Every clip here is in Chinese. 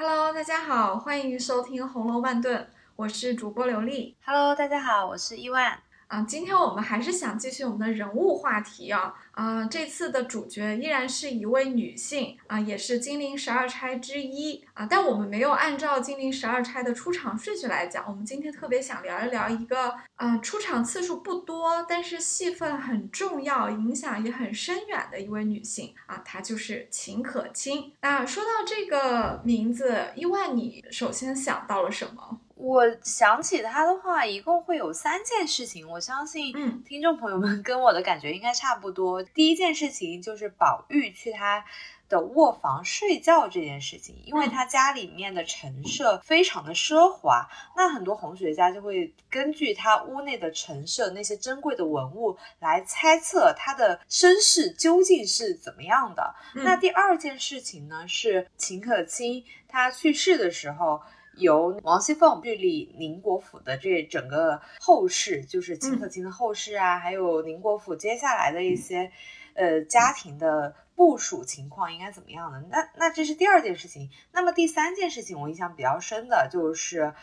Hello，大家好，欢迎收听《红楼万顿》，我是主播刘丽。Hello，大家好，我是伊万。啊，今天我们还是想继续我们的人物话题啊。啊，这次的主角依然是一位女性啊，也是金陵十二钗之一啊。但我们没有按照金陵十二钗的出场顺序来讲，我们今天特别想聊一聊一个啊，出场次数不多，但是戏份很重要，影响也很深远的一位女性啊，她就是秦可卿。那说到这个名字，伊万，你首先想到了什么？我想起他的话，一共会有三件事情。我相信，嗯，听众朋友们跟我的感觉应该差不多。第一件事情就是宝玉去他的卧房睡觉这件事情，因为他家里面的陈设非常的奢华，那很多红学家就会根据他屋内的陈设那些珍贵的文物来猜测他的身世究竟是怎么样的。嗯那第二件事情呢，是秦可卿她去世的时候。由王熙凤治理宁国府的这整个后事，就是秦可卿的后事啊，还有宁国府接下来的一些，呃，家庭的部署情况应该怎么样的？那那这是第二件事情。那么第三件事情，我印象比较深的就是。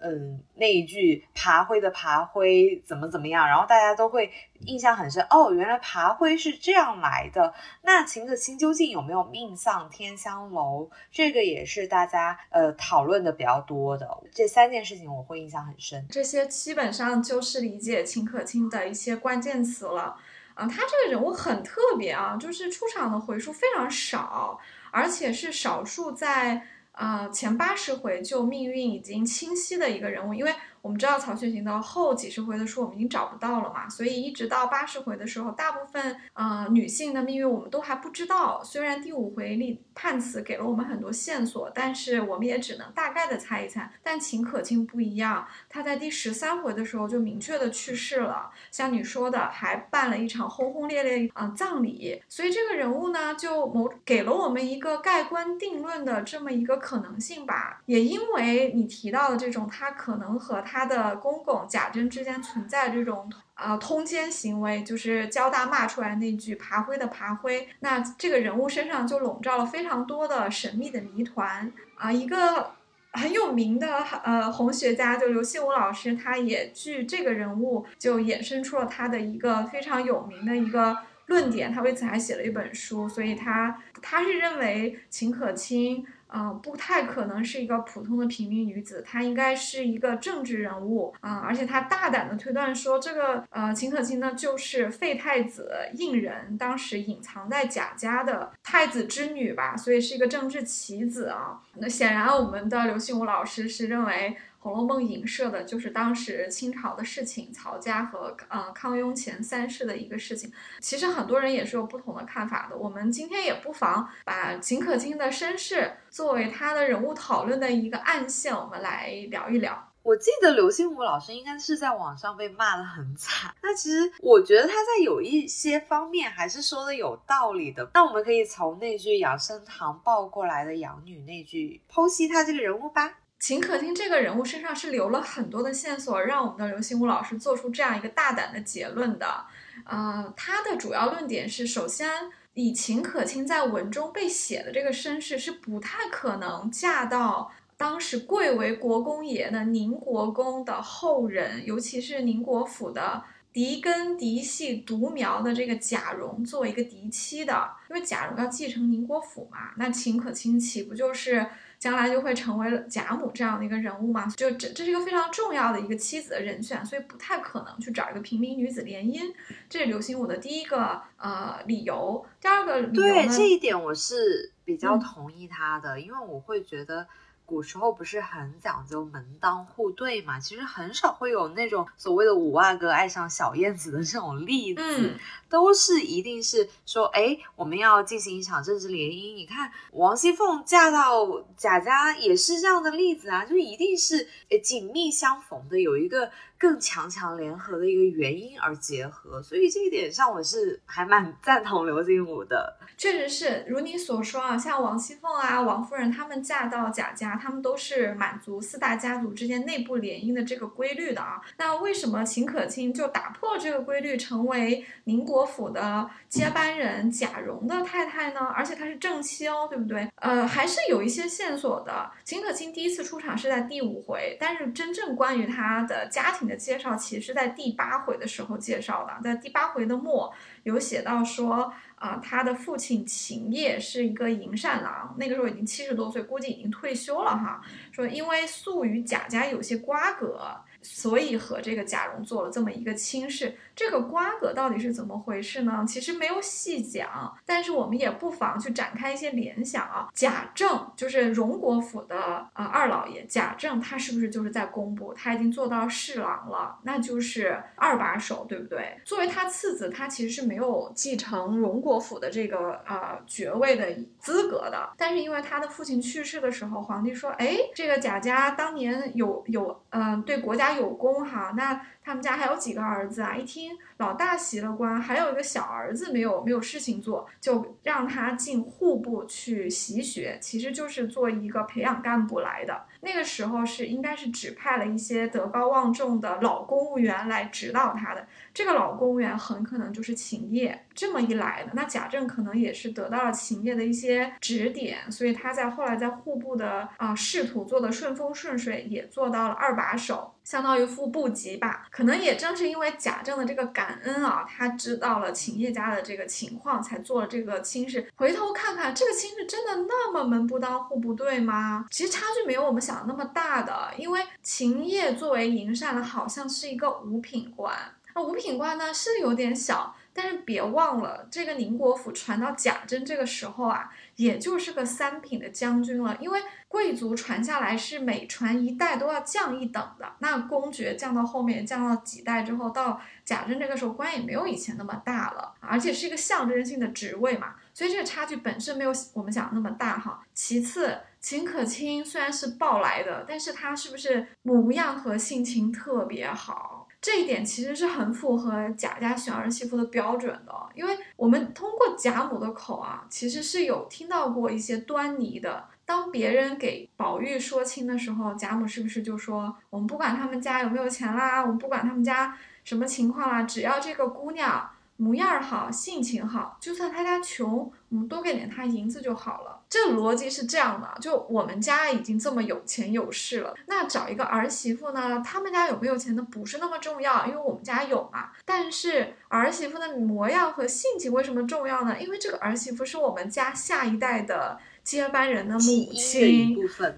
嗯，那一句爬灰的爬灰怎么怎么样，然后大家都会印象很深哦，原来爬灰是这样来的。那秦可卿究竟有没有命丧天香楼？这个也是大家呃讨论的比较多的。这三件事情我会印象很深。这些基本上就是理解秦可卿的一些关键词了。啊，他这个人物很特别啊，就是出场的回数非常少，而且是少数在啊前八十回就命运已经清晰的一个人物，因为。我们知道曹雪芹的后几十回的书我们已经找不到了嘛，所以一直到八十回的时候，大部分呃女性的命运我们都还不知道。虽然第五回里判词给了我们很多线索，但是我们也只能大概的猜一猜。但秦可卿不一样，她在第十三回的时候就明确的去世了，像你说的，还办了一场轰轰烈烈啊、葬礼。所以这个人物呢，就某给了我们一个盖棺定论的这么一个可能性吧。也因为你提到的这种，他可能和他他的公公贾珍之间存在这种呃通奸行为，就是交大骂出来那句“爬灰”的爬灰，那这个人物身上就笼罩了非常多的神秘的谜团啊、一个很有名的呃红学家就刘心武老师，他也据这个人物就衍生出了他的一个非常有名的一个论点，他为此还写了一本书，所以他他是认为秦可卿。啊，不太可能是一个普通的平民女子，她应该是一个政治人物啊、而且她大胆的推断说，这个呃秦可卿呢，就是废太子胤仁当时隐藏在贾家的太子之女吧，所以是一个政治棋子啊。那显然，我们的刘心武老师是认为。《红楼梦》影射的就是当时清朝的事情，曹家和呃康雍乾三世的一个事情。其实很多人也是有不同的看法的。我们今天也不妨把秦可卿的身世作为他的人物讨论的一个暗线，我们来聊一聊。我记得刘心武老师应该是在网上被骂得很惨，那其实我觉得他在有一些方面还是说的有道理的。那我们可以从那句养生堂抱过来的养女那句剖析他这个人物吧。秦可卿这个人物身上是留了很多的线索，让我们的刘心武老师做出这样一个大胆的结论的。呃，他的主要论点是，首先以秦可卿在文中被写的这个身世是不太可能嫁到当时贵为国公爷的宁国公的后人，尤其是宁国府的嫡根嫡系独苗的这个贾蓉作为一个嫡妻的，因为贾蓉要继承宁国府嘛，那秦可卿岂不就是？将来就会成为贾母这样的一个人物嘛，就这这是一个非常重要的一个妻子的人选，所以不太可能去找一个平民女子联姻，这是刘心武的第一个呃理由。第二个理由对这一点我是比较同意他的，嗯、因为我会觉得。古时候不是很讲究门当户对嘛？其实很少会有那种所谓的五阿哥爱上小燕子的这种例子，嗯、都是一定是说，哎，我们要进行一场政治联姻。你看王熙凤嫁到贾家也是这样的例子啊，就一定是紧密相逢的，有一个更强强联合的一个原因而结合，所以这一点上我是还蛮 赞同刘金武的。确实是如你所说啊，像王熙凤啊、王夫人他们嫁到贾家，他们都是满足四大家族之间内部联姻的这个规律的啊。那为什么秦可卿就打破这个规律，成为宁国府的接班人贾蓉的太太呢？而且她是正妻哦，对不对？呃，还是有一些线索的。秦可卿第一次出场是在第五回，但是真正关于她的家庭介绍，其实在第八回的时候介绍的，在第八回的末有写到说。啊，他的父亲秦业是一个银善郎，那个时候已经七十多岁，估计已经退休了哈。说因为素与贾家有些瓜葛。所以和这个贾蓉做了这么一个亲事，这个瓜葛到底是怎么回事呢？其实没有细讲，但是我们也不妨去展开一些联想啊。贾政就是荣国府的呃二老爷，贾政他是不是就是在工部？他已经做到侍郎了，那就是二把手，对不对？作为他次子，他其实是没有继承荣国府的这个呃爵位的资格的。但是因为他的父亲去世的时候，皇帝说，哎，这个贾家当年有有嗯对国家。有功哈，那他们家还有几个儿子啊？一听老大袭了官，还有一个小儿子没有没有事情做，就让他进户部去习学，其实就是做一个培养干部来的。那个时候是应该是指派了一些德高望重的老公务员来指导他的。这个老公务员很可能就是秦业。这么一来呢，那贾政可能也是得到了秦业的一些指点，所以他在后来在户部的啊仕途做的顺风顺水，也做到了二把手。相当于副部级吧，可可能也正是因为贾政的这个感恩啊，他知道了秦叶家的这个情况，才做了这个亲事。回头看看，这个亲事真的那么门不当户不对吗？其实差距没有我们想的那么大的，因为秦业作为营善的，好像是一个五品官，那五品官呢是有点小。但是别忘了，这个宁国府传到贾珍这个时候啊，也就是个三品的将军了。因为贵族传下来是每传一代都要降一等的，那公爵降到后面降到几代之后，到贾珍这个时候官也没有以前那么大了，而且是一个象征性的职位嘛，所以这个差距本身没有我们想的那么大哈。其次，秦可卿虽然是抱来的，但是他是不是模样和性情特别好？这一点其实是很符合贾家选儿媳妇的标准的，因为我们通过贾母的口啊，其实是有听到过一些端倪的。当别人给宝玉说亲的时候，贾母是不是就说：“我们不管他们家有没有钱啦，我们不管他们家什么情况啦，只要这个姑娘。”模样好，性情好，就算他家穷，我们多给点他银子就好了。这逻辑是这样的，就我们家已经这么有钱有势了，那找一个儿媳妇呢？他们家有没有钱呢？不是那么重要，因为我们家有嘛。但是儿媳妇的模样和性情为什么重要呢？因为这个儿媳妇是我们家下一代的。接班人的母亲，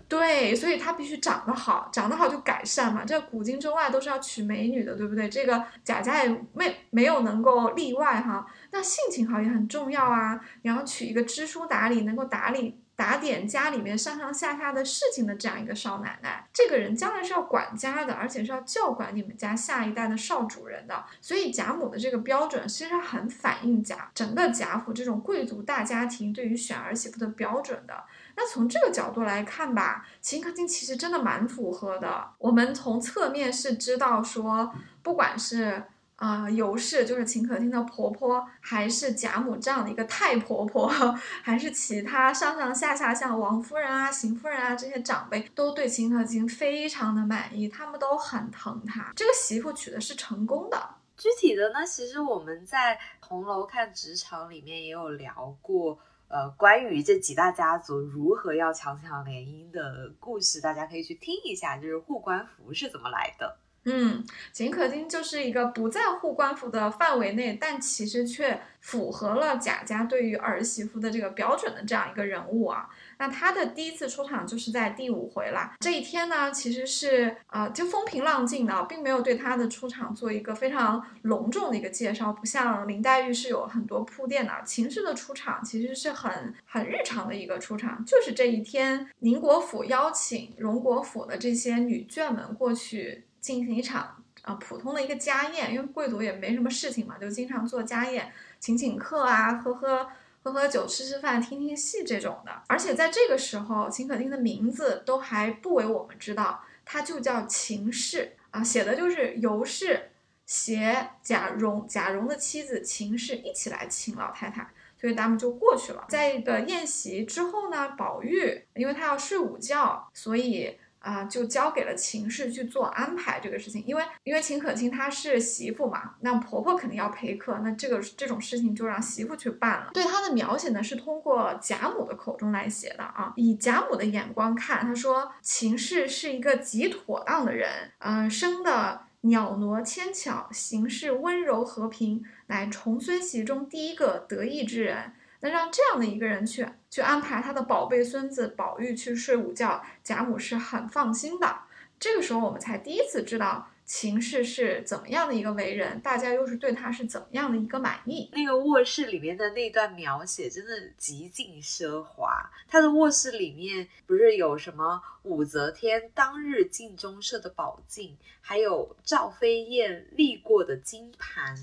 对，所以她必须长得好，长得好就改善嘛。这古今中外都是要娶美女的，对不对？这个贾家也没没有能够例外哈。那性情好也很重要啊，你要娶一个知书达理，能够打理。打点家里面上上下下的事情的这样一个少奶奶，这个人将来是要管家的，而且是要教管你们家下一代的少主人的。所以贾母的这个标准其实很反映贾整个贾府这种贵族大家庭对于选儿媳妇的标准的。那从这个角度来看吧，秦可卿其实真的蛮符合的。我们从侧面是知道说，不管是。啊，尤氏就是秦可卿的婆婆，还是贾母这样的一个太婆婆，还是其他上上下下像王夫人啊、邢夫人啊这些长辈，都对秦可卿非常的满意，他们都很疼她。这个媳妇娶的是成功的。具体的呢，其实我们在《红楼看职场》里面也有聊过，呃，关于这几大家族如何要强强联姻的故事，大家可以去听一下，就是护官符是怎么来的。嗯，秦可卿就是一个不在乎官府的范围内，但其实却符合了贾家对于儿媳妇的这个标准的这样一个人物啊。那他的第一次出场就是在第五回啦。这一天呢，其实是啊，就风平浪静的，并没有对他的出场做一个非常隆重的一个介绍，不像林黛玉是有很多铺垫的。秦氏的出场其实是很很日常的一个出场，就是这一天，宁国府邀请荣国府的这些女眷们过去。进行一场啊普通的一个家宴，因为贵族也没什么事情嘛，就经常做家宴，请请客啊，喝喝喝喝酒，吃吃饭，听听戏这种的。而且在这个时候，秦可卿的名字都还不为我们知道，她就叫秦氏。啊，写的就是尤氏携贾蓉贾蓉的妻子秦氏一起来请老太太，所以他们就过去了。在一个宴席之后呢，宝玉因为他要睡午觉，所以。啊，就交给了秦氏去做安排这个事情，因为因为秦可卿她是媳妇嘛，那婆婆肯定要陪客，那这个这种事情就让媳妇去办了。对她的描写呢，是通过贾母的口中来写的啊，以贾母的眼光看，她说秦氏是一个极妥当的人，嗯，生的袅娜纤巧，行事温柔和平，乃重孙媳中第一个得意之人。那让这样的一个人去去安排他的宝贝孙子宝玉去睡午觉，贾母是很放心的。这个时候我们才第一次知道秦氏是怎么样的一个为人，大家又是对他是怎么样的一个满意。那个卧室里面的那段描写真的极尽奢华。他的卧室里面不是有什么武则天当日镜中设的宝镜，还有赵飞燕立过的金盘，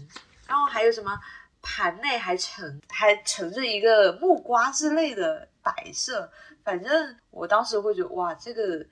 然后还有什么？盘内还盛还盛着一个木瓜之类的摆设，反正我当时会觉得哇，这个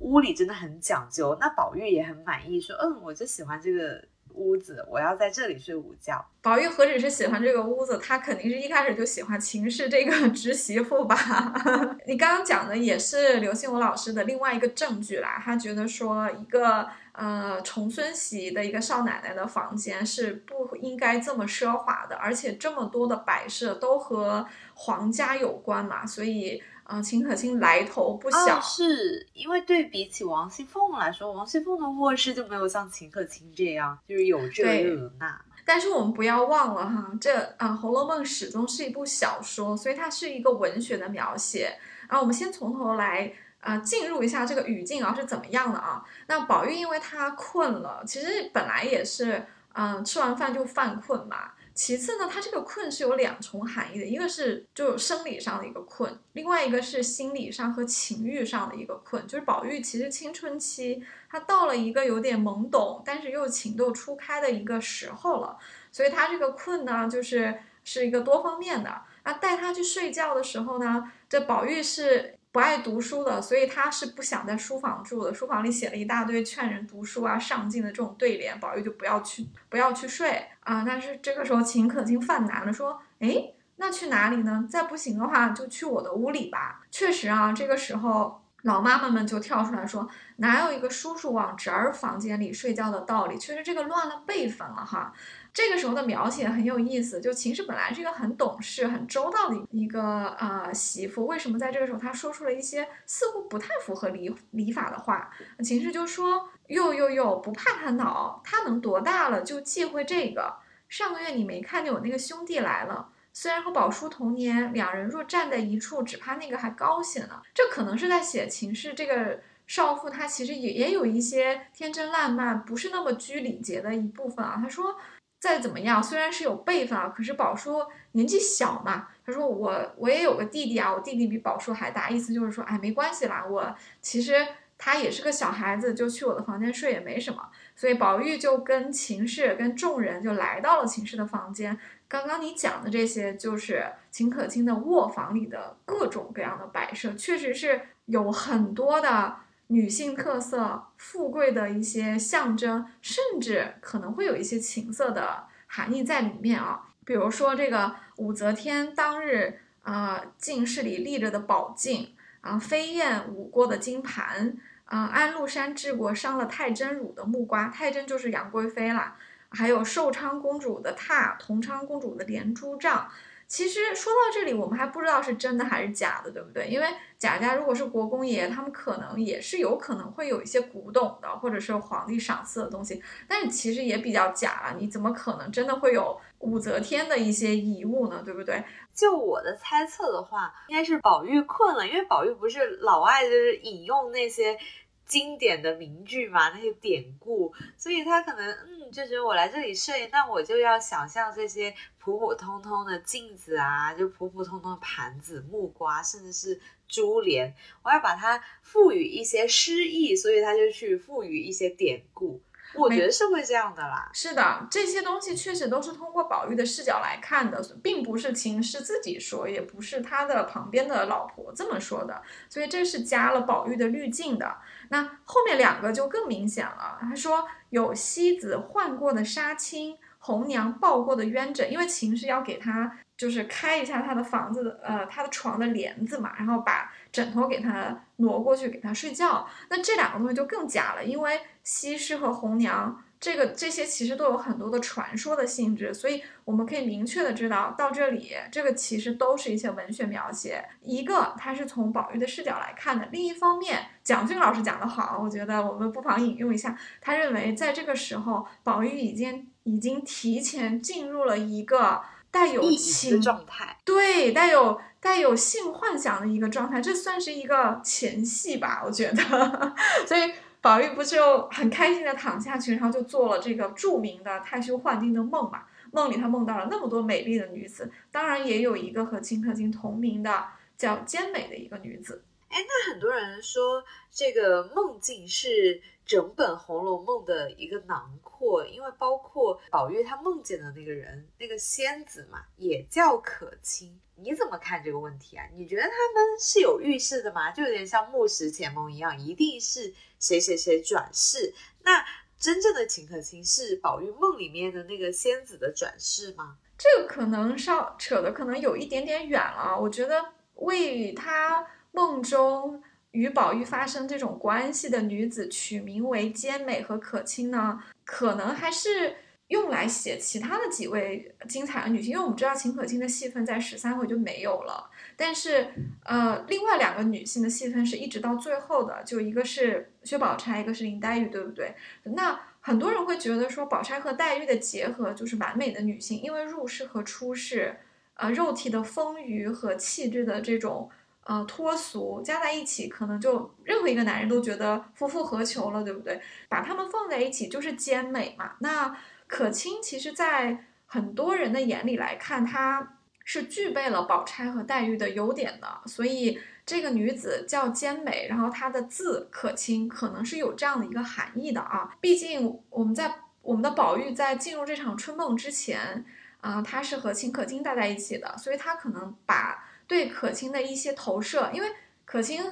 屋里真的很讲究。那宝玉也很满意，说嗯，我就喜欢这个屋子，我要在这里睡午觉。宝玉何止是喜欢这个屋子，他肯定是一开始就喜欢秦氏这个侄媳妇吧？你刚刚讲的也是刘心武老师的另外一个证据啦，他觉得说一个。呃，重孙媳的一个少奶奶的房间是不应该这么奢华的，而且这么多的摆设都和皇家有关嘛，所以呃，秦可卿来头不小。是因为对比起王熙凤来说，王熙凤的卧室就没有像秦可卿这样，就是有这有那。但是我们不要忘了哈，这啊，《红楼梦》始终是一部小说，所以它是一个文学的描写。然后我们先从头来。啊，进入一下这个语境啊是怎么样的啊？那宝玉因为他困了，其实本来也是，嗯，吃完饭就犯困嘛。其次呢，他这个困是有两重含义的，一个是就生理上的一个困，另外一个是心理上和情欲上的一个困。就是宝玉其实青春期他到了一个有点懵懂，但是又情窦初开的一个时候了，所以他这个困呢，就是是一个多方面的。那带他去睡觉的时候呢，这宝玉是。不爱读书的，所以他是不想在书房住的。书房里写了一大堆劝人读书啊、上进的这种对联，宝玉就不要去，不要去睡啊。但是这个时候秦可卿犯难了，说：“哎，那去哪里呢？再不行的话，就去我的屋里吧。”确实啊，这个时候老妈妈们就跳出来说：“哪有一个叔叔往侄儿房间里睡觉的道理？”确实这个乱了辈分了哈。这个时候的描写很有意思，就秦氏本来是一个很懂事、很周到的一个呃媳妇，为什么在这个时候她说出了一些似乎不太符合礼礼法的话？秦氏就说：“哟哟哟，不怕他恼，他能多大了就忌讳这个？上个月你没看见我那个兄弟来了？虽然和宝叔同年，两人若站在一处，只怕那个还高兴呢。这可能是在写秦氏这个少妇，她其实也也有一些天真烂漫，不是那么拘礼节的一部分啊。她说。”再怎么样，虽然是有辈分啊，可是宝叔年纪小嘛。他说我我也有个弟弟啊，我弟弟比宝叔还大，意思就是说，哎，没关系啦，我其实他也是个小孩子，就去我的房间睡也没什么。所以宝玉就跟秦氏跟众人就来到了秦氏的房间。刚刚你讲的这些，就是秦可卿的卧房里的各种各样的摆设，确实是有很多的。女性特色、富贵的一些象征，甚至可能会有一些情色的含义在里面啊。比如说这个武则天当日啊进士里立着的宝镜啊，飞燕舞过的金盘啊，安禄山治过伤了太真乳的木瓜，太真就是杨贵妃啦，还有寿昌公主的榻，同昌公主的连珠帐。其实说到这里，我们还不知道是真的还是假的，对不对？因为贾家如果是国公爷，他们可能也是有可能会有一些古董的，或者是皇帝赏赐的东西，但是其实也比较假了。你怎么可能真的会有武则天的一些遗物呢？对不对？就我的猜测的话，应该是宝玉困了，因为宝玉不是老爱就是引用那些。经典的名句嘛，那些典故，所以他可能嗯就觉得我来这里睡，那我就要想象这些普普通通的镜子啊，就普普通通的盘子、木瓜，甚至是珠帘，我要把它赋予一些诗意，所以他就去赋予一些典故。我觉得是会这样的啦。是的，这些东西确实都是通过宝玉的视角来看的，并不是秦氏自己说，也不是他的旁边的老婆这么说的，所以这是加了宝玉的滤镜的。那后面两个就更明显了，他说有西子换过的纱青，红娘抱过的鸳枕，因为秦是要给他就是开一下他的房子的呃他的床的帘子嘛，然后把枕头给他挪过去给他睡觉，那这两个东西就更假了，因为西施和红娘。这个这些其实都有很多的传说的性质，所以我们可以明确的知道，到这里这个其实都是一些文学描写。一个，它是从宝玉的视角来看的；另一方面，蒋勋老师讲的好，我觉得我们不妨引用一下。他认为，在这个时候，宝玉已经已经提前进入了一个带有情状态，对，带有带有性幻想的一个状态，这算是一个前戏吧，我觉得，所以。宝玉不就很开心的躺下去，然后就做了这个著名的太虚幻境的梦嘛？梦里他梦到了那么多美丽的女子，当然也有一个和秦可卿同名的叫兼美的一个女子。哎，那很多人说这个梦境是整本《红楼梦》的一个囊括，因为包括宝玉他梦见的那个人，那个仙子嘛，也叫可卿。你怎么看这个问题啊？你觉得他们是有预示的吗？就有点像木石前盟一样，一定是谁谁谁转世？那真正的秦可卿是宝玉梦里面的那个仙子的转世吗？这个可能稍扯的可能有一点点远了。我觉得为他梦中与宝玉发生这种关系的女子取名为兼美和可卿呢，可能还是。用来写其他的几位精彩的女性，因为我们知道秦可卿的戏份在十三回就没有了，但是呃，另外两个女性的戏份是一直到最后的，就一个是薛宝钗，一个是林黛玉，对不对？那很多人会觉得说，宝钗和黛玉的结合就是完美的女性，因为入世和出世，呃，肉体的丰腴和气质的这种呃脱俗加在一起，可能就任何一个男人都觉得夫复何求了，对不对？把他们放在一起就是兼美嘛，那。可卿其实，在很多人的眼里来看，她是具备了宝钗和黛玉的优点的，所以这个女子叫兼美，然后她的字可卿，可能是有这样的一个含义的啊。毕竟我们在我们的宝玉在进入这场春梦之前，啊，他是和秦可卿待在一起的，所以他可能把对可卿的一些投射，因为可卿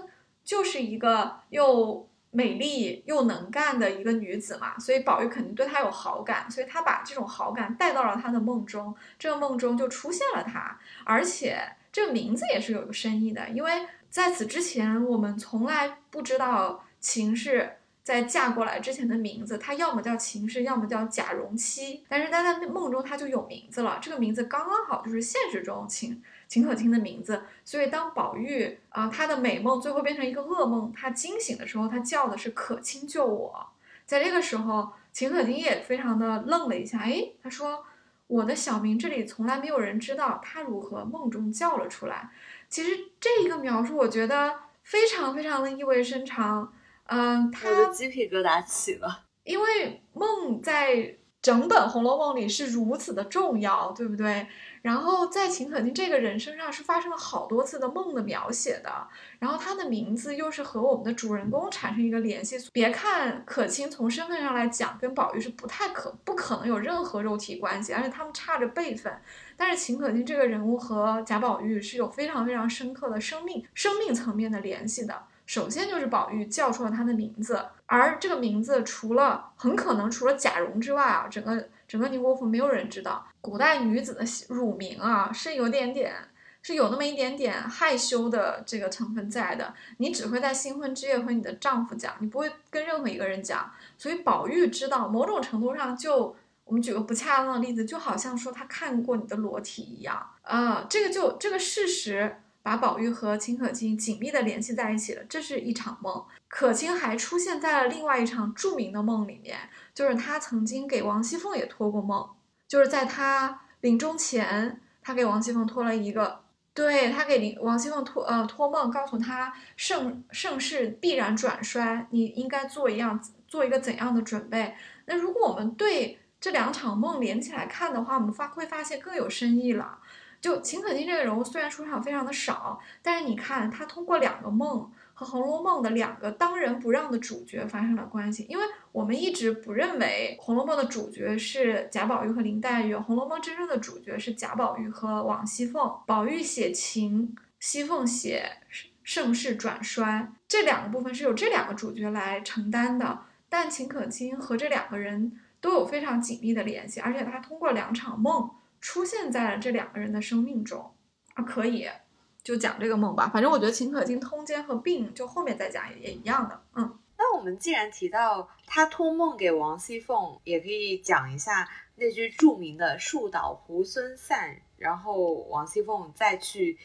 就是一个又。美丽又能干的一个女子嘛，所以宝玉肯定对她有好感，所以他把这种好感带到了他的梦中，这个梦中就出现了她，而且这个名字也是有个深意的，因为在此之前我们从来不知道秦氏在嫁过来之前的名字，她要么叫秦氏，要么叫贾容妻，但是她在梦中她就有名字了，这个名字刚刚好就是现实中秦。秦可卿的名字，所以当宝玉啊，他的美梦最后变成一个噩梦，他惊醒的时候，他叫的是可卿救我。在这个时候，秦可卿也非常的愣了一下，哎，他说我的小名这里从来没有人知道，他如何梦中叫了出来。其实这一个描述，我觉得非常非常的意味深长。嗯，他的鸡皮疙瘩起了，因为梦在整本《红楼梦》里是如此的重要，对不对？然后在秦可卿这个人身上是发生了好多次的梦的描写的，然后他的名字又是和我们的主人公产生一个联系。别看可卿从身份上来讲跟宝玉是不太可不可能有任何肉体关系，而且他们差着辈分，但是秦可卿这个人物和贾宝玉是有非常非常深刻的生命生命层面的联系的。首先就是宝玉叫出了他的名字，而这个名字除了很可能除了贾蓉之外啊，整个。整个宁国府没有人知道，古代女子的乳名啊是有点点，是有那么一点点害羞的这个成分在的。你只会在新婚之夜和你的丈夫讲，你不会跟任何一个人讲。所以宝玉知道，某种程度上，就我们举个不恰当的例子，就好像说他看过你的裸体一样啊。这个就这个事实把宝玉和秦可卿紧密的联系在一起了。这是一场梦，可卿还出现在了另外一场著名的梦里面。就是他曾经给王熙凤也托过梦，就是在他临终前，他给王熙凤托了一个，对他给林王熙凤托呃托梦，告诉他盛盛世必然转衰，你应该做一样做一个怎样的准备。那如果我们对这两场梦连起来看的话，我们发会发现更有深意了。就秦可卿这个人物虽然出场非常的少，但是你看他通过两个梦和《红楼梦》的两个当仁不让的主角发生了关系，因为我们一直不认为《红楼梦》的主角是贾宝玉和林黛玉，《红楼梦》真正的主角是贾宝玉和王熙凤。宝玉写情，熙凤写盛世转衰，这两个部分是由这两个主角来承担的。但秦可卿和这两个人都有非常紧密的联系，而且他通过两场梦出现在了这两个人的生命中啊，可以。就讲这个梦吧，反正我觉得秦可卿通奸和病，就后面再讲也也一样的。嗯，那我们既然提到他托梦给王熙凤，也可以讲一下那句著名的“树倒猢狲散”，然后王熙凤再去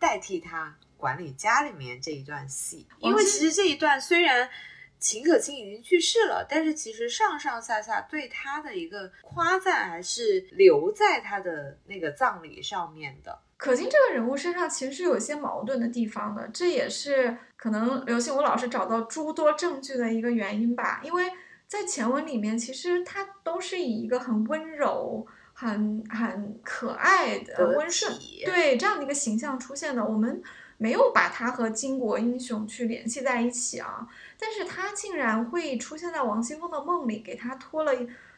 代替他管理家里面这一段戏。因为其实这一段虽然秦可卿已经去世了，但是其实上上下下对他的一个夸赞还是留在他的那个葬礼上面的。可心这个人物身上其实是有一些矛盾的地方的，这也是可能刘心武老师找到诸多证据的一个原因吧。因为在前文里面，其实他都是以一个很温柔、很很可爱的温顺对这样的一个形象出现的。我们没有把他和巾帼英雄去联系在一起啊，但是他竟然会出现在王熙凤的梦里，给他托了。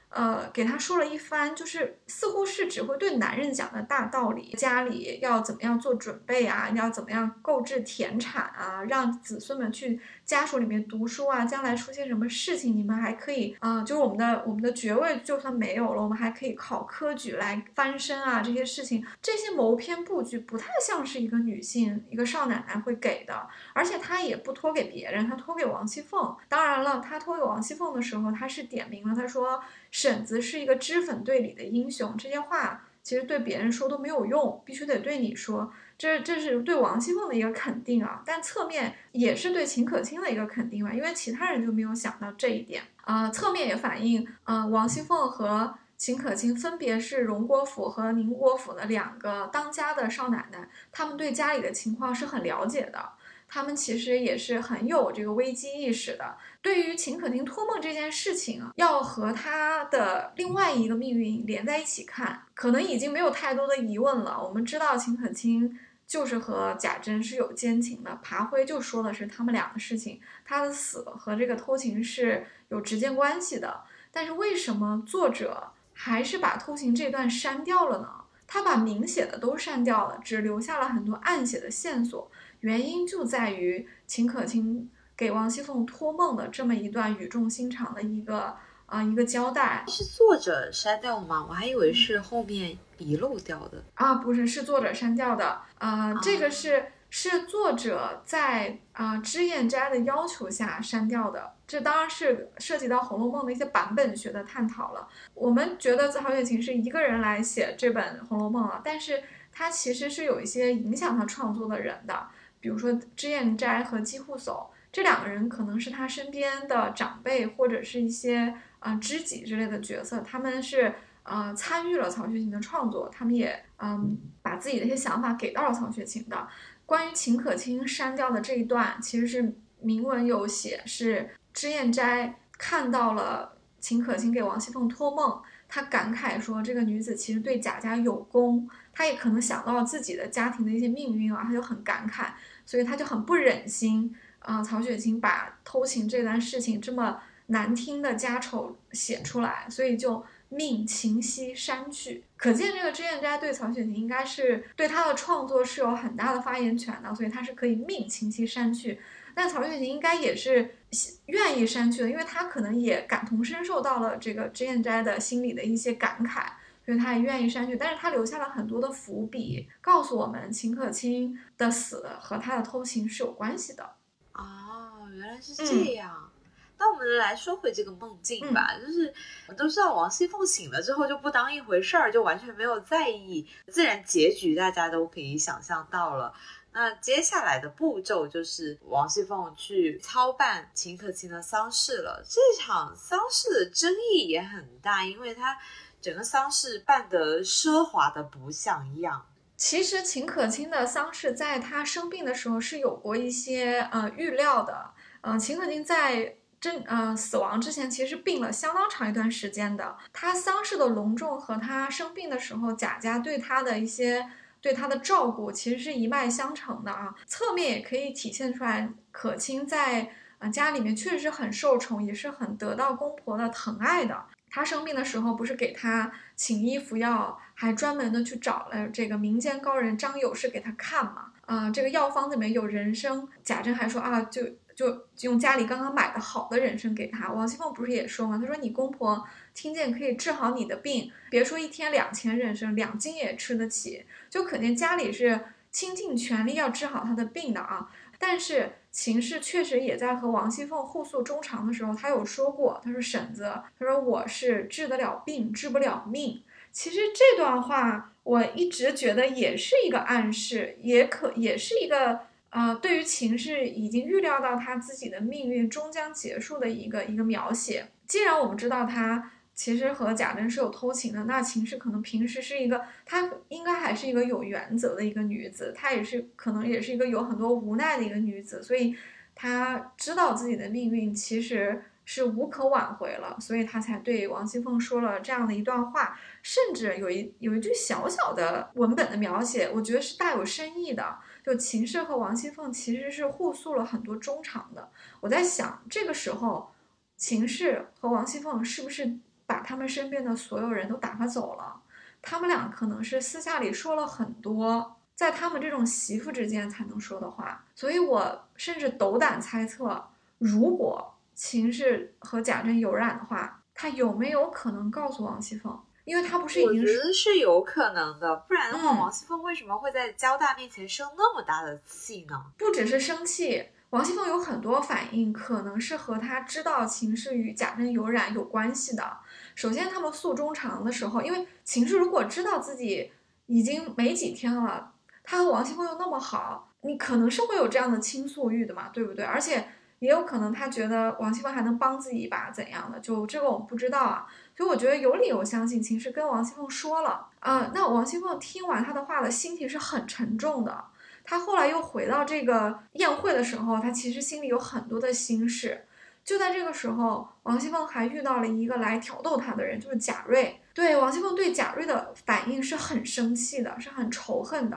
呃，给他说了一番，就是似乎是只会对男人讲的大道理，家里要怎么样做准备啊，要怎么样购置田产啊，让子孙们去家属里面读书啊，将来出现什么事情，你们还可以啊，就是我们的我们的爵位就算没有了，我们还可以考科举来翻身啊，这些事情，这些谋篇布局不太像是一个女性一个少奶奶会给的，而且她也不托给别人，她托给王熙凤。当然了，她托给王熙凤的时候，她是点名了，她说。婶子是一个脂粉队里的英雄，这些话其实对别人说都没有用，必须得对你说。这这是对王熙凤的一个肯定啊，但侧面也是对秦可卿的一个肯定吧，因为其他人就没有想到这一点啊。侧面也反映，呃，王熙凤和秦可卿分别是荣国府和宁国府的两个当家的少奶奶，他们对家里的情况是很了解的。他们其实也是很有这个危机意识的。对于秦可卿托梦这件事情啊，要和他的另外一个命运连在一起看，可能已经没有太多的疑问了。我们知道秦可卿就是和贾珍是有奸情的，爬灰就说的是他们俩的事情，他的死和这个偷情是有直接关系的。但是为什么作者还是把偷情这段删掉了呢？他把明写的都删掉了，只留下了很多暗写的线索。原因就在于秦可卿给王熙凤托梦的这么一段语重心长的一个啊一个交代，是作者删掉吗？我还以为是后面遗漏掉的啊，不是，是作者删掉的。呃，这个是是作者在啊脂砚斋的要求下删掉的。这当然是涉及到《红楼梦》的一些版本学的探讨了。我们觉得曹雪芹是一个人来写这本《红楼梦》了，但是他其实是有一些影响他创作的人的。比如说脂砚斋和姬护叟这两个人，可能是他身边的长辈或者是一些啊知己之类的角色，他们是呃参与了曹雪芹的创作，他们也嗯把自己的一些想法给到了曹雪芹的。关于秦可卿删掉的这一段，其实是铭文有写，是脂砚斋看到了秦可卿给王熙凤托梦，他感慨说这个女子其实对贾家有功，他也可能想到了自己的家庭的一些命运啊，他就很感慨。所以他就很不忍心啊，曹雪芹把偷情这段事情这么难听的家丑写出来，所以就命秦溪删去。可见这个脂砚斋对曹雪芹应该是对他的创作是有很大的发言权的，所以他是可以命秦溪删去。但曹雪芹应该也是愿意删去的，因为他可能也感同身受到了这个脂砚斋的心里的一些感慨。所以他也愿意删去，但是他留下了很多的伏笔，告诉我们秦可卿的死和他的偷情是有关系的。哦，原来是这样。那我们来说回这个梦境吧，就是我们都知道王熙凤醒了之后就不当一回事儿，就完全没有在意，自然结局大家都可以想象到了。那接下来的步骤就是王熙凤去操办秦可卿的丧事了。这场丧事的争议也很大，因为他。整个丧事办得奢华的不像样。其实秦可卿的丧事在她生病的时候是有过一些呃预料的。嗯，秦可卿在真呃死亡之前其实病了相当长一段时间的。她丧事的隆重和她生病的时候贾家对她的一些对他的照顾其实是一脉相承的啊。侧面也可以体现出来，可卿在呃家里面确实是很受宠，也是很得到公婆的疼爱的。他生病的时候，不是给他请医服药，还专门的去找了这个民间高人张友士给他看嘛。啊，这个药方里面有人参，贾珍还说啊，就就用家里刚刚买的好的人参给他。王熙凤不是也说吗？他说你公婆听见可以治好你的病，别说一天两钱人参，两斤也吃得起，就可见家里是倾尽全力要治好他的病的啊。但是秦氏确实也在和王熙凤互诉衷肠的时候，他有说过，他说婶子，他说我是治得了病，治不了命。其实这段话。我一直觉得也是一个暗示，也可也是一个呃，对于秦氏已经预料到他自己的命运终将结束的一个一个描写。既然我们知道他其实和贾珍是有偷情的，那秦氏可能平时是一个，她应该还是一个有原则的一个女子，她也是可能也是一个有很多无奈的一个女子，所以她知道自己的命运其实。是无可挽回了，所以她才对王熙凤说了这样的一段话，甚至有一有一句小小的文本的描写，我觉得是大有深意的。就秦氏和王熙凤其实是互诉了很多衷肠的。我在想，这个时候秦氏和王熙凤是不是把他们身边的所有人都打发走了？他们俩可能是私下里说了很多，在他们这种媳妇之间才能说的话。所以我甚至斗胆猜测，如果。秦氏和贾珍有染的话，他有没有可能告诉王熙凤？因为他不是已经我觉得是有可能的，不然的话，王熙凤为什么会在交大面前生那么大的气呢？不只是生气，王熙凤有很多反应，可能是和她知道秦氏与贾珍有染有关系的。首先，他们诉衷肠的时候，因为秦氏如果知道自己已经没几天了，他和王熙凤又那么好，你可能是会有这样的倾诉欲的嘛，对不对？而且。也有可能他觉得王熙凤还能帮自己一把，怎样的？就这个我们不知道啊。所以我觉得有理由相信秦氏跟王熙凤说了啊。那王熙凤听完他的话的心情是很沉重的。他后来又回到这个宴会的时候，他其实心里有很多的心事。就在这个时候，王熙凤还遇到了一个来挑逗她的人，就是贾瑞。对王熙凤对贾瑞的反应是很生气的，是很仇恨的。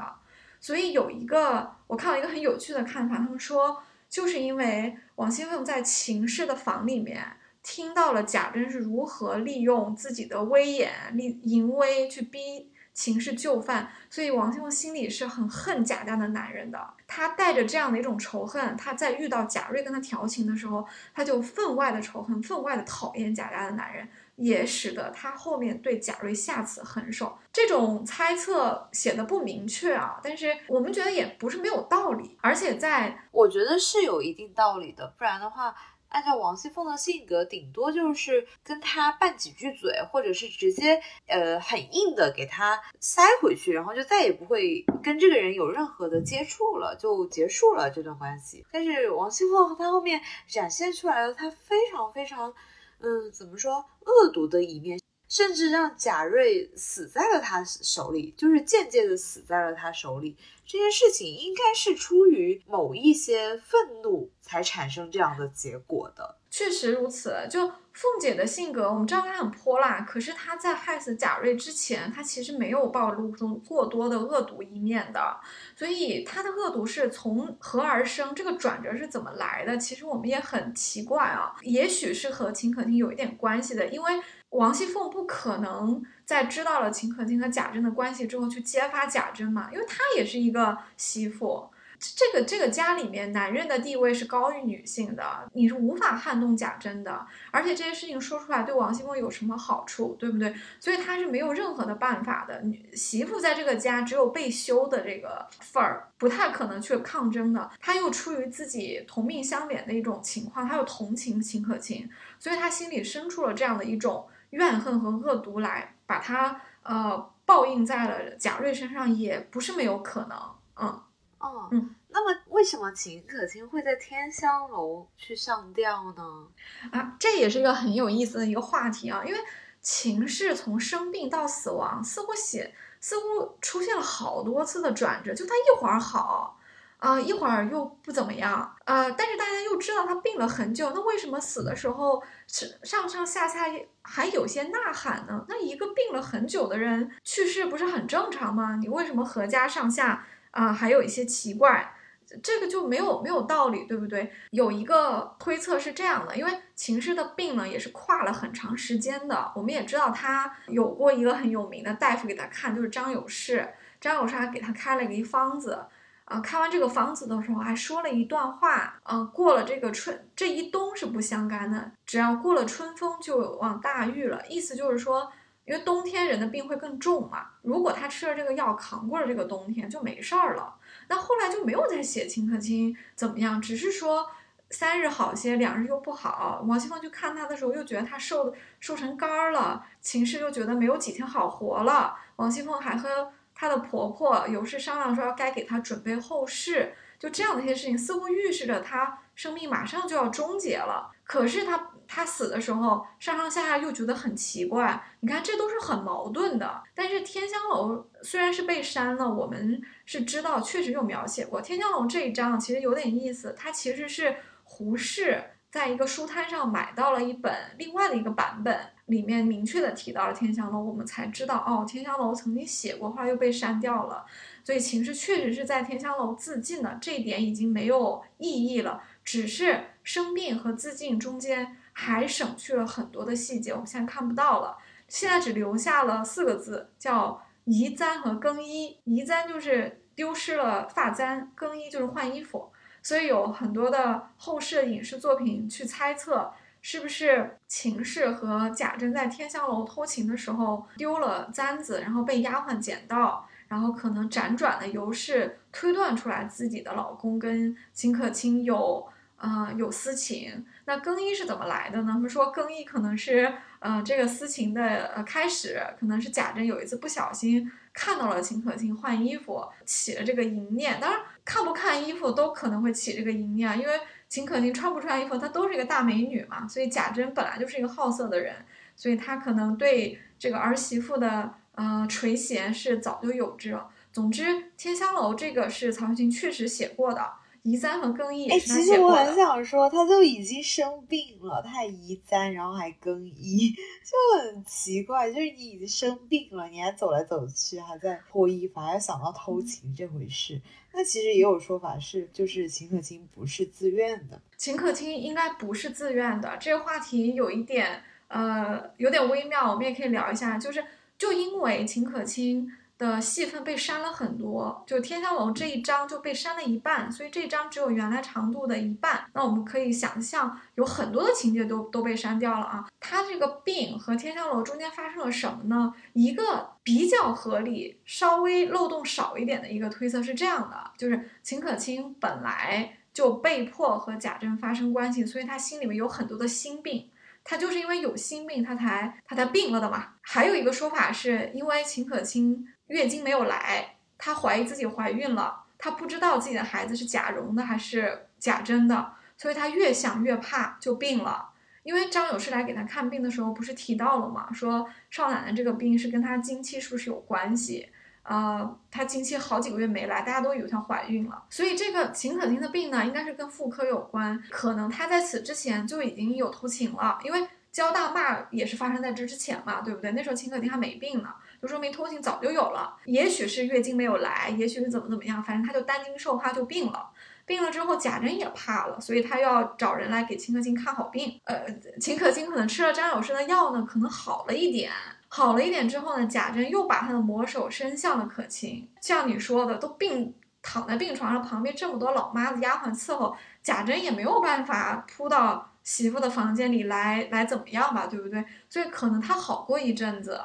所以有一个我看到一个很有趣的看法，他们说。就是因为王熙凤在秦氏的房里面听到了贾珍是如何利用自己的威严、利淫威去逼秦氏就范，所以王熙凤心里是很恨贾家的男人的。她带着这样的一种仇恨，她在遇到贾瑞跟她调情的时候，她就分外的仇恨，分外的讨厌贾家的男人。也使得他后面对贾瑞下此狠手，这种猜测写的不明确啊，但是我们觉得也不是没有道理，而且在我觉得是有一定道理的，不然的话，按照王熙凤的性格，顶多就是跟他拌几句嘴，或者是直接呃很硬的给他塞回去，然后就再也不会跟这个人有任何的接触了，就结束了这段关系。但是王熙凤她后面展现出来了，她非常非常。嗯，怎么说恶毒的一面，甚至让贾瑞死在了他手里，就是间接的死在了他手里。这件事情应该是出于某一些愤怒才产生这样的结果的。确实如此，就。凤姐的性格，我们知道她很泼辣，可是她在害死贾瑞之前，她其实没有暴露出过多的恶毒一面的，所以她的恶毒是从何而生？这个转折是怎么来的？其实我们也很奇怪啊，也许是和秦可卿有一点关系的，因为王熙凤不可能在知道了秦可卿和贾珍的关系之后去揭发贾珍嘛，因为她也是一个媳妇。这个这个家里面，男人的地位是高于女性的，你是无法撼动贾珍的。而且这些事情说出来对王熙凤有什么好处，对不对？所以她是没有任何的办法的。女媳妇在这个家只有被休的这个份儿，不太可能去抗争的。她又出于自己同命相连的一种情况，她又同情秦可卿，所以她心里生出了这样的一种怨恨和恶毒来，把它呃报应在了贾瑞身上，也不是没有可能。嗯。哦，嗯，那么为什么秦可卿会在天香楼去上吊呢？啊，这也是一个很有意思的一个话题啊，因为秦氏从生病到死亡，似乎写似乎出现了好多次的转折，就他一会儿好，啊，一会儿又不怎么样，呃，但是大家又知道他病了很久，那为什么死的时候是上上下下还有些呐喊呢？那一个病了很久的人去世不是很正常吗？你为什么阖家上下啊还有一些奇怪？这个就没有没有道理，对不对？有一个推测是这样的，因为秦氏的病呢也是跨了很长时间的。我们也知道他有过一个很有名的大夫给他看，就是张有士。张有士还给他开了一个方子，啊，看完这个方子的时候还说了一段话，啊，过了这个春这一冬是不相干的，只要过了春风就有望大愈了。意思就是说，因为冬天人的病会更重嘛，如果他吃了这个药扛过了这个冬天就没事儿了。那后来就没有再写秦可卿怎么样，只是说三日好些，两日又不好。王熙凤去看他的时候，又觉得他瘦的瘦成干儿了。秦氏又觉得没有几天好活了。王熙凤还和她的婆婆有事商量，说要该给她准备后事。就这样的一些事情，似乎预示着她生命马上就要终结了。可是她。她死的时候，上上下下又觉得很奇怪。你看，这都是很矛盾的。但是天香楼虽然是被删了，我们是知道确实有描写过天香楼这一章，其实有点意思。它其实是胡适在一个书摊上买到了一本另外的一个版本，里面明确的提到了天香楼，我们才知道哦，天香楼曾经写过，后来又被删掉了。所以秦氏确实是在天香楼自尽的，这一点已经没有意义了，只是生病和自尽中间。还省去了很多的细节，我们现在看不到了。现在只留下了四个字，叫移簪和更衣。移簪就是丢失了发簪，更衣就是换衣服。所以有很多的后世影视作品去猜测，是不是秦氏和贾珍在天香楼偷情的时候丢了簪子，然后被丫鬟捡到，然后可能辗转的由是推断出来自己的老公跟秦可卿有。啊，有私情，那更衣是怎么来的呢？他们说更衣可能是，呃，这个私情的呃开始，可能是贾珍有一次不小心看到了秦可卿换衣服，起了这个淫念。当然，看不看衣服都可能会起这个淫念，因为秦可卿穿不穿衣服，她都是一个大美女嘛。所以贾珍本来就是一个好色的人，所以他可能对这个儿媳妇的呃垂涎是早就有之了。总之，《天香楼》这个是曹雪芹确实写过的。移簪和更衣也是他写过的。其实我很想说，他都已经生病了，他还移簪，然后还更衣，就很奇怪。就是你已经生病了，你还走来走去，还在脱衣服，还想到偷情这回事。那其实也有说法是，就是秦可卿不是自愿的。秦可卿应该不是自愿的。这个话题有一点，呃，有点微妙，我们也可以聊一下。就是，就因为秦可卿。的戏份被删了很多，就天香楼这一章就被删了一半，所以这章只有原来长度的一半。那我们可以想象，有很多的情节都都被删掉了啊。他这个病和天香楼中间发生了什么呢？一个比较合理、稍微漏洞少一点的一个推测是这样的：就是秦可卿本来就被迫和贾珍发生关系，所以他心里面有很多的心病。他就是因为有心病，他才他才病了的嘛。还有一个说法是因为秦可卿。月经没有来，她怀疑自己怀孕了，她不知道自己的孩子是贾蓉的还是假真的，所以她越想越怕，就病了。因为张有士来给她看病的时候，不是提到了吗？说少奶奶这个病是跟她经期是不是有关系？呃，她经期好几个月没来，大家都以为她怀孕了。所以这个秦可卿的病呢，应该是跟妇科有关，可能她在此之前就已经有偷情了，因为交大骂也是发生在这之前嘛，对不对？那时候秦可卿还没病呢。就说明偷情早就有了，也许是月经没有来，也许是怎么怎么样，反正他就担惊受怕就病了。病了之后，贾珍也怕了，所以他要找人来给秦可卿看好病。呃，秦可卿可能吃了张有士的药呢，可能好了一点。好了一点之后呢，贾珍又把他的魔手伸向了可卿。像你说的，都病躺在病床上，旁边这么多老妈子丫鬟伺候，贾珍也没有办法扑到媳妇的房间里来来怎么样吧，对不对？所以可能他好过一阵子。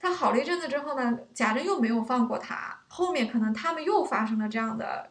他好了一阵子之后呢，贾珍又没有放过他。后面可能他们又发生了这样的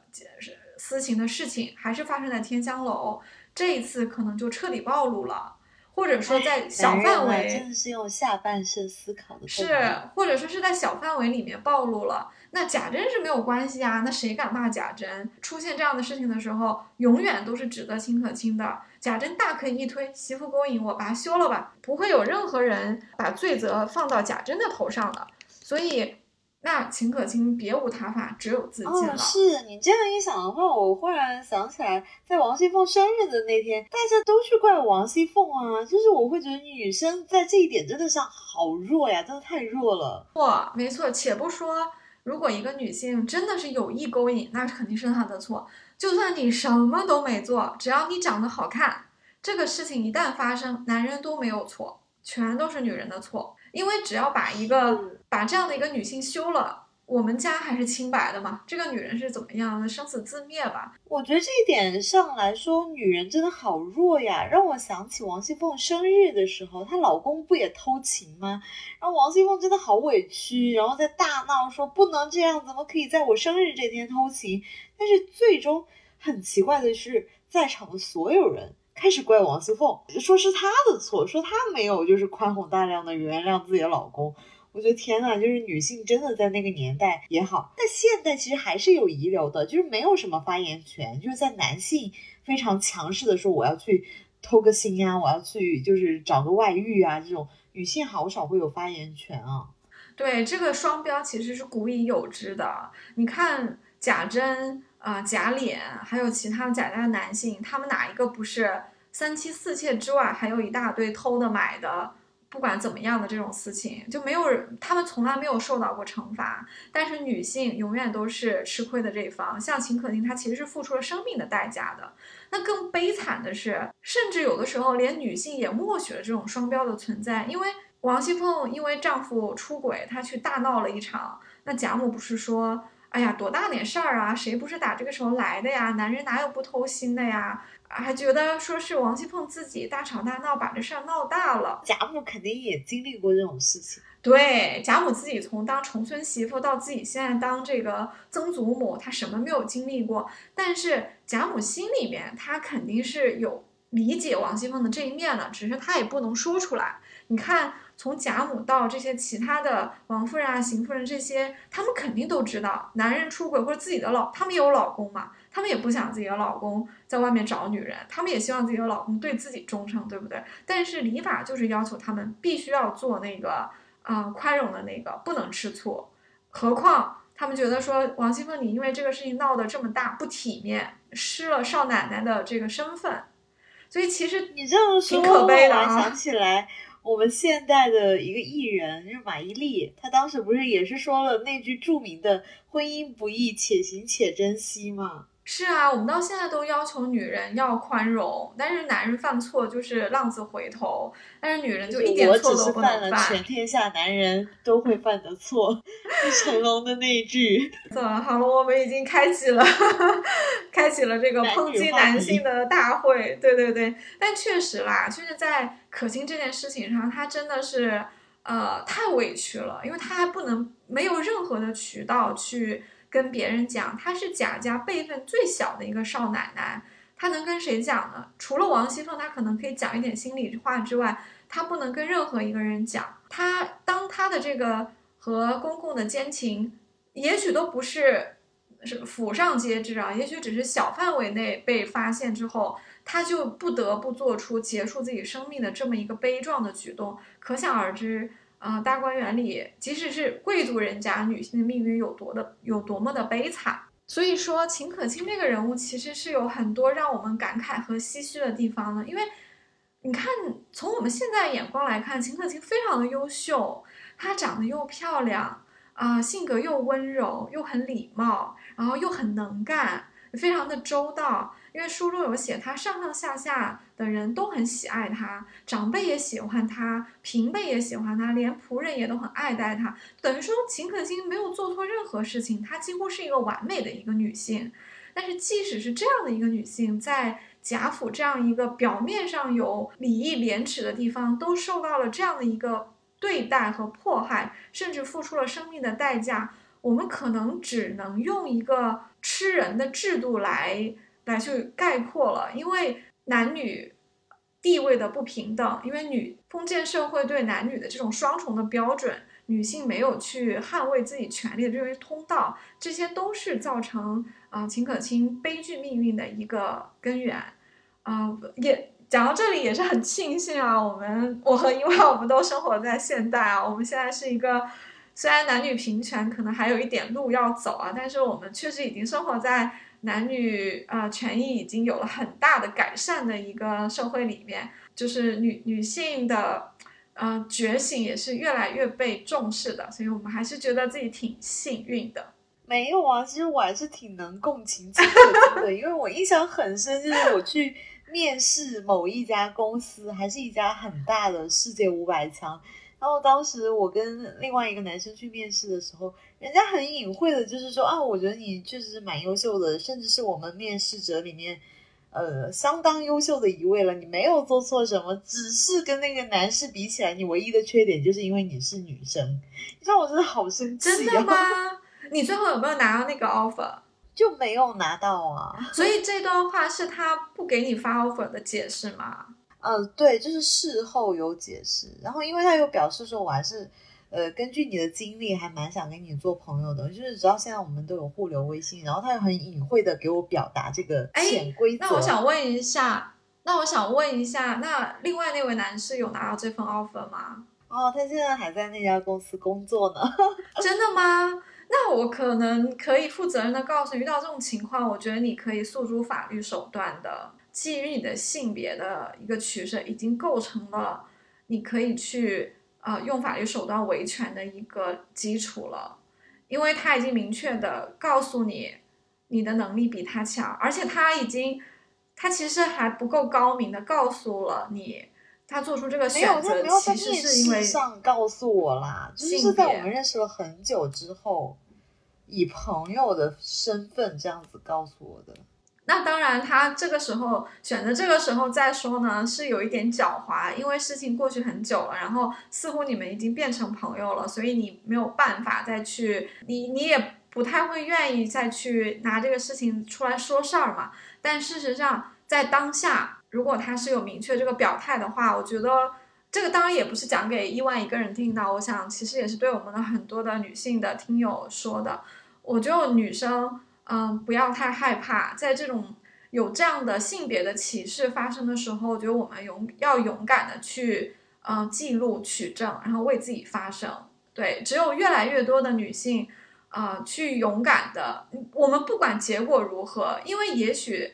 私情的事情，还是发生在天香楼。这一次可能就彻底暴露了，或者说在小范围，真的是用下半身思考的。是，或者说是在小范围里面暴露了。那贾珍是没有关系啊，那谁敢骂贾珍？出现这样的事情的时候，永远都是指责秦可卿的。贾珍大可以一推，媳妇勾引我，把他休了吧，不会有任何人把罪责放到贾珍的头上的。所以，那秦可卿别无他法，只有自尽了。哦，是你这样一想的话，我忽然想起来，在王熙凤生日的那天，大家都去怪王熙凤啊，就是我会觉得女生在这一点真的上好弱呀，真的太弱了。错，没错。且不说，如果一个女性真的是有意勾引，那肯定是她的错。就算你什么都没做，只要你长得好看，这个事情一旦发生，男人都没有错，全都是女人的错。因为只要把一个把这样的一个女性休了，我们家还是清白的嘛。这个女人是怎么样的，生死自灭吧。我觉得这一点上来说，女人真的好弱呀，让我想起王熙凤生日的时候，她老公不也偷情吗？然后王熙凤真的好委屈，然后在大闹说不能这样，怎么可以在我生日这天偷情？但是最终很奇怪的是，在场的所有人。开始怪王熙凤，说是她的错，说她没有就是宽宏大量的原谅自己的老公。我觉得天呐，就是女性真的在那个年代也好，但现代其实还是有遗留的，就是没有什么发言权。就是在男性非常强势的说我要去偷个腥啊，我要去就是找个外遇啊，这种女性好少会有发言权啊。对，这个双标其实是古已有之的。你看贾珍。啊，贾琏还有其他贾家的男性，他们哪一个不是三妻四妾之外，还有一大堆偷的买的，不管怎么样的这种事情，就没有人，他们从来没有受到过惩罚。但是女性永远都是吃亏的这一方，像秦可卿，她其实是付出了生命的代价的。那更悲惨的是，甚至有的时候连女性也默许了这种双标的存在，因为王熙凤因为丈夫出轨，她去大闹了一场，那贾母不是说。哎呀，多大点事儿啊！谁不是打这个时候来的呀？男人哪有不偷腥的呀？还觉得说是王熙凤自己大吵大闹，把这事儿闹大了。贾母肯定也经历过这种事情。对，贾母自己从当重孙媳妇到自己现在当这个曾祖母，她什么没有经历过？但是贾母心里面，她肯定是有理解王熙凤的这一面的，只是她也不能说出来。你看。从贾母到这些其他的王夫人啊、邢夫人这些，他们肯定都知道男人出轨或者自己的老，他们有老公嘛，他们也不想自己的老公在外面找女人，他们也希望自己的老公对自己忠诚，对不对？但是礼法就是要求他们必须要做那个啊宽容的那个，不能吃醋。何况他们觉得说王熙凤你因为这个事情闹得这么大，不体面，失了少奶奶的这个身份，所以其实你这样说，挺可悲的啊。想起来。我们现代的一个艺人就是马伊琍，她当时不是也是说了那句著名的“婚姻不易，且行且珍惜”吗？是啊，我们到现在都要求女人要宽容，但是男人犯错就是浪子回头，但是女人就一点错都不能犯。全天下男人都会犯的错，是成龙的那一句。怎 么好了？我们已经开启了，开启了这个抨击男性的大会。对对对，但确实啦，就是在可心这件事情上，她真的是呃太委屈了，因为她还不能没有任何的渠道去。跟别人讲，她是贾家辈分最小的一个少奶奶，她能跟谁讲呢？除了王熙凤，她可能可以讲一点心里话之外，她不能跟任何一个人讲。她当她的这个和公公的奸情，也许都不是是府上皆知啊，也许只是小范围内被发现之后，她就不得不做出结束自己生命的这么一个悲壮的举动，可想而知。啊，大观园里，即使是贵族人家，女性的命运有多的有多么的悲惨。所以说，秦可卿这个人物其实是有很多让我们感慨和唏嘘的地方的。因为，你看，从我们现在眼光来看，秦可卿非常的优秀，她长得又漂亮，啊，性格又温柔，又很礼貌，然后又很能干，非常的周到。因为书中有写，他上上下下的人都很喜爱他，长辈也喜欢他，平辈也喜欢他，连仆人也都很爱戴他。等于说，秦可卿没有做错任何事情，她几乎是一个完美的一个女性。但是，即使是这样的一个女性，在贾府这样一个表面上有礼义廉耻的地方，都受到了这样的一个对待和迫害，甚至付出了生命的代价。我们可能只能用一个吃人的制度来。来去概括了，因为男女地位的不平等，因为女封建社会对男女的这种双重的标准，女性没有去捍卫自己权利的这些通道，这些都是造成啊秦可卿悲剧命运的一个根源。啊，也讲到这里也是很庆幸啊，我们我和因为我们都生活在现代啊，我们现在是一个虽然男女平权可能还有一点路要走啊，但是我们确实已经生活在男女呃权益已经有了很大的改善的一个社会里面，就是女女性的呃觉醒也是越来越被重视的，所以我们还是觉得自己挺幸运的。没有啊，其实我还是挺能共情秦可卿的，因为我印象很深，就是我去面试某一家公司，还是一家很大的世界五百强。然后当时我跟另外一个男生去面试的时候，人家很隐晦的，就是说啊，我觉得你确实是蛮优秀的，甚至是我们面试者里面，呃，相当优秀的一位了。你没有做错什么，只是跟那个男士比起来，你唯一的缺点就是因为你是女生。你知道我真的好生气，真的吗？你最后有没有拿到那个 offer？就没有拿到啊。所以这段话是他不给你发 offer 的解释吗？嗯，对，就是事后有解释，然后因为他有表示说，我还是，呃，根据你的经历，还蛮想跟你做朋友的。就是直到现在，我们都有互留微信，然后他又很隐晦的给我表达这个潜规则。那我想问一下，那我想问一下，那另外那位男士有拿到这份 offer 吗？哦，他现在还在那家公司工作呢。真的吗？那我可能可以负责任的告诉，遇到这种情况，我觉得你可以诉诸法律手段的。基于你的性别的一个取舍，已经构成了你可以去呃用法律手段维权的一个基础了，因为他已经明确的告诉你你的能力比他强，而且他已经他其实还不够高明的告诉了你，他做出这个选择其实是因为上告诉我啦，就是在我们认识了很久之后，以朋友的身份这样子告诉我的。那当然，他这个时候选择这个时候再说呢，是有一点狡猾，因为事情过去很久了，然后似乎你们已经变成朋友了，所以你没有办法再去，你你也不太会愿意再去拿这个事情出来说事儿嘛。但事实上，在当下，如果他是有明确这个表态的话，我觉得这个当然也不是讲给伊万一个人听的，我想其实也是对我们的很多的女性的听友说的。我觉得女生。嗯，不要太害怕，在这种有这样的性别的歧视发生的时候，我觉得我们勇要勇敢的去，嗯，记录取证，然后为自己发声。对，只有越来越多的女性，啊，去勇敢的，我们不管结果如何，因为也许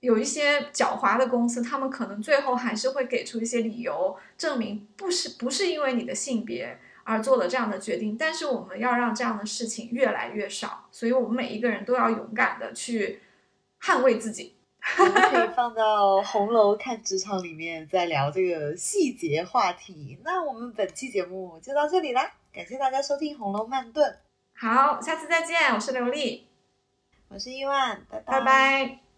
有一些狡猾的公司，他们可能最后还是会给出一些理由，证明不是不是因为你的性别。而做了这样的决定，但是我们要让这样的事情越来越少，所以我们每一个人都要勇敢的去捍卫自己。我们可以放到《红楼看职场》里面再聊这个细节话题。那我们本期节目就到这里啦，感谢大家收听《红楼慢炖》。好，下次再见，我是刘丽，我是伊万，拜拜拜。